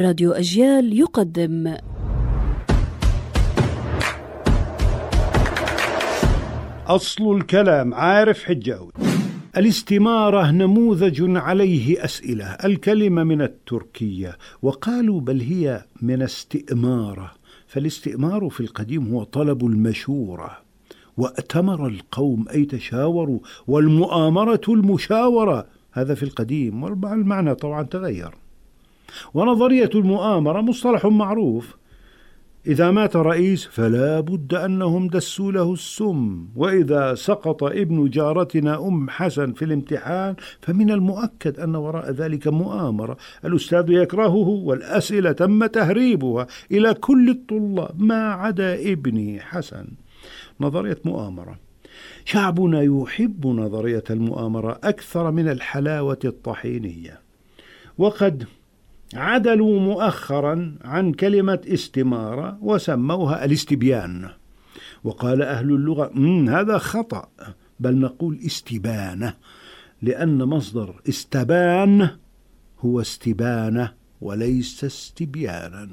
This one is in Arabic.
راديو أجيال يقدم. أصل الكلام عارف حجاوي الاستمارة نموذج عليه أسئلة الكلمة من التركية. وقالوا بل هي من استئمارة. فالاستئمار في القديم هو طلب المشورة. وأتمر القوم أي تشاوروا والمؤامرة المشاورة. هذا في القديم والمعنى طبعا تغير. ونظرية المؤامرة مصطلح معروف. إذا مات رئيس فلا بد أنهم دسوا له السم وإذا سقط ابن جارتنا أم حسن في الامتحان فمن المؤكد أن وراء ذلك مؤامرة. الأستاذ يكرهه والأسئلة تم تهريبها إلى كل الطلاب ما عدا ابني حسن. نظرية مؤامرة. شعبنا يحب نظرية المؤامرة أكثر من الحلاوة الطحينية. وقد عدلوا مؤخرا عن كلمة استمارة وسموها الاستبيان. وقال أهل اللغة هذا خطأ بل نقول استبانة لأن مصدر استبان هو استبانة وليس استبيانا.